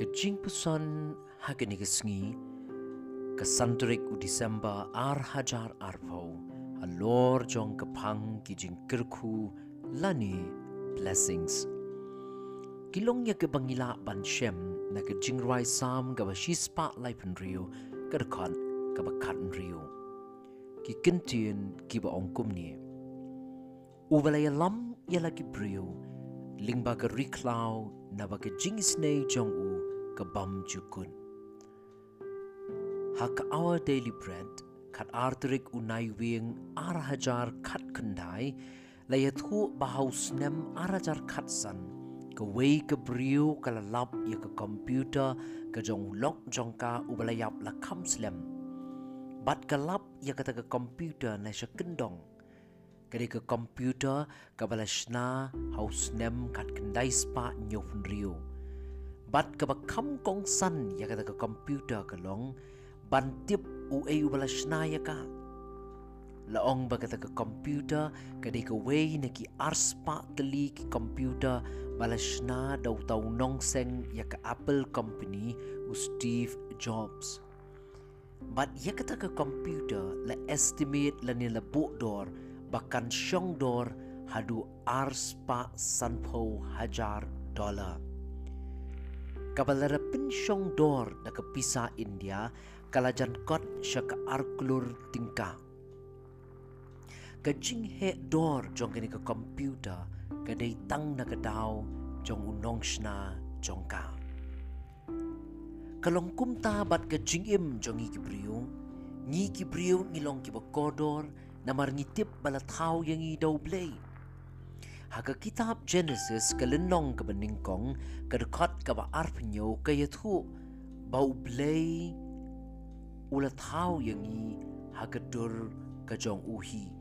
Kejing pusan hagani kesengi Kesantrik u Disember ar hajar arvo Alor jong kepang kijing kerku lani blessings. Kilong ya kebangila ban shem na kejing rai sam gawa shispa lai pen rio Kedekon gawa kat rio. Ki kentien ki ba ongkum ni Uvalaya lam ya lagi brio Lingba ke riklau na ba kejing snei jong u ka bam jukun. Ha ka our daily bread, kat arterik unai wing ara hajar kat kendai, laya thu bahaus nem ara jar kat san, ka wei ka brio ka lalap ya ka computer ka jong lok jong ka ubalayap la kam slem. Bat ka lap ya kata ka computer na siya kendong. Kadi ka computer ka balashna haus nem kat kendai spa nyofun rio bat ka ba kam kong san ya ka ka computer ka long ban tip u e u bala shna ya ka. La ong ba ka computer ka de ka way na ki arspa tali ki computer bala shna dau tau nong seng ya ka apple company u steve jobs. Bat ya ka ka computer la estimate la ni la bu dor bakan shong dor hadu arspa sanpo hajar dollar kabalara pinsyong dor na kapisa India kalajan kot siya ka arklur tingka. Kajing he dor jong kini ka computer kaday tang na kadaw jong unong shna jong ka. Kalong kumta bat kajing im jong ikibriyo, ngi kibriyo ngilong kibakodor na marngitip balataw yang idaw blay. Haka kitab Genesis kalinong kabaningkong kadukot kaba arpinyo kayatu baublay ulataw yangi hakadur kajong uhi.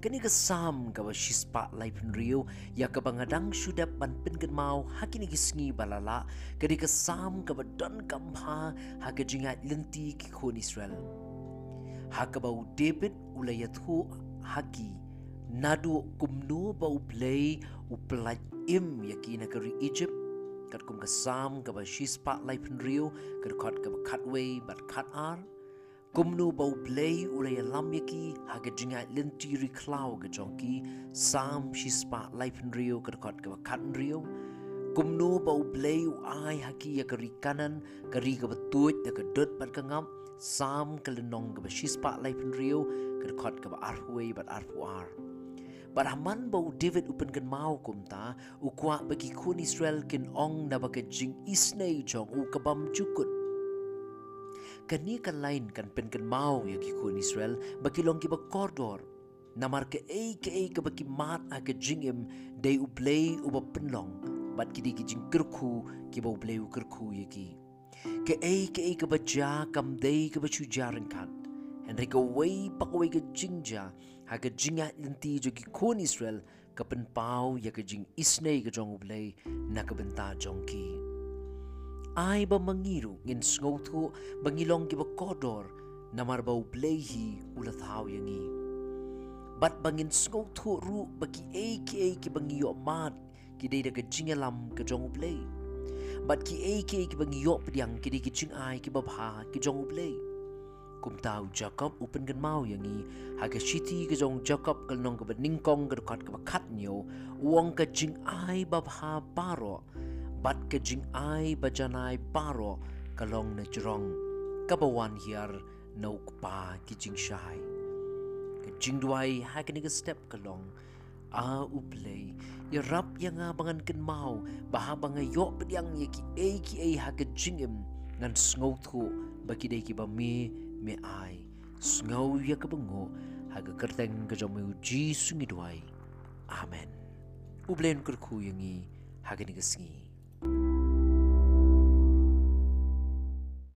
Kanigasam kaba shispa laipin riyo ya kabangadang sudap banpin mau hakinigisngi balala kanigasam kaba don kamha hakajingat linti kikon Israel. Hakabau David ulayathu haki nadu kumnu ba uplay uplat im yakina kari Egypt kat kum ka sam ka ba shispa lai penrio kat kat ka ba katway bat kat ar kumnu ba uplay ulay lam yaki haga jinga lentiri klau ka jonki sam shispa lai penrio kat kat ka ba kat rio kumnu ba uplay u ai haki ya kari kanan kari ka ba tuit ya ka dot bat ka ngam sam kalenong ka ba shispa lai penrio kat kat ka ba arhuay bat arhu ar Baraman bau David upen kan mau kumta ukwa bagi kun Israel kin ong na baga jing isnay jong u kabam jukut. Kani kan lain kan pen kan mau ya ki kun Israel bagi long ki ba kordor namar ke ei ke ei ke bagi mat a ke jing im day u play u ba penlong bat ki di ki jing kerku ki ba u play u kerku ya ki. Ke ei ke ei ke ba ja kam day ke ba chu jarang kan. Henry ka way pa ka way ka jingja ha ka jinga linti jo ki kon Israel ka pen pau ya ka jing isnay ka jong ublay na ka benta jong ki. Ay ba mangiru ngin sngau thu bangilong ki ba kodor na marba ublay hi ulat hao yang i. Bat bangin sngau thu ru bagi ki ay ki bangiyo mat ki day da ka jinga lam ka jong ublay. Bat ki ay ki ay ki bangiyo pediang ki day ki jing ay ki babha ki jong ublay kum tau Jacob upen gan mau yang i shiti ke jong Jacob kal nong ke ningkong ke dekat ke bakat nyo uang ke jing ai bab ha paro bat ke jing ai bajanai paro kalong na jrong kabawan hiar no pa ki jing shai. Ke jing duai haga ni ke step kalong a uplay ya rap yang abangan ken mau bahabang ayo pediang ye ki e ki e haga jing im ngan sngau thu bagi dei ki ba mi me ai ngau ya ka bango haga kerteng ka jomu ji sungi duai amen. Ublen kur khu yangi haga ni ga singi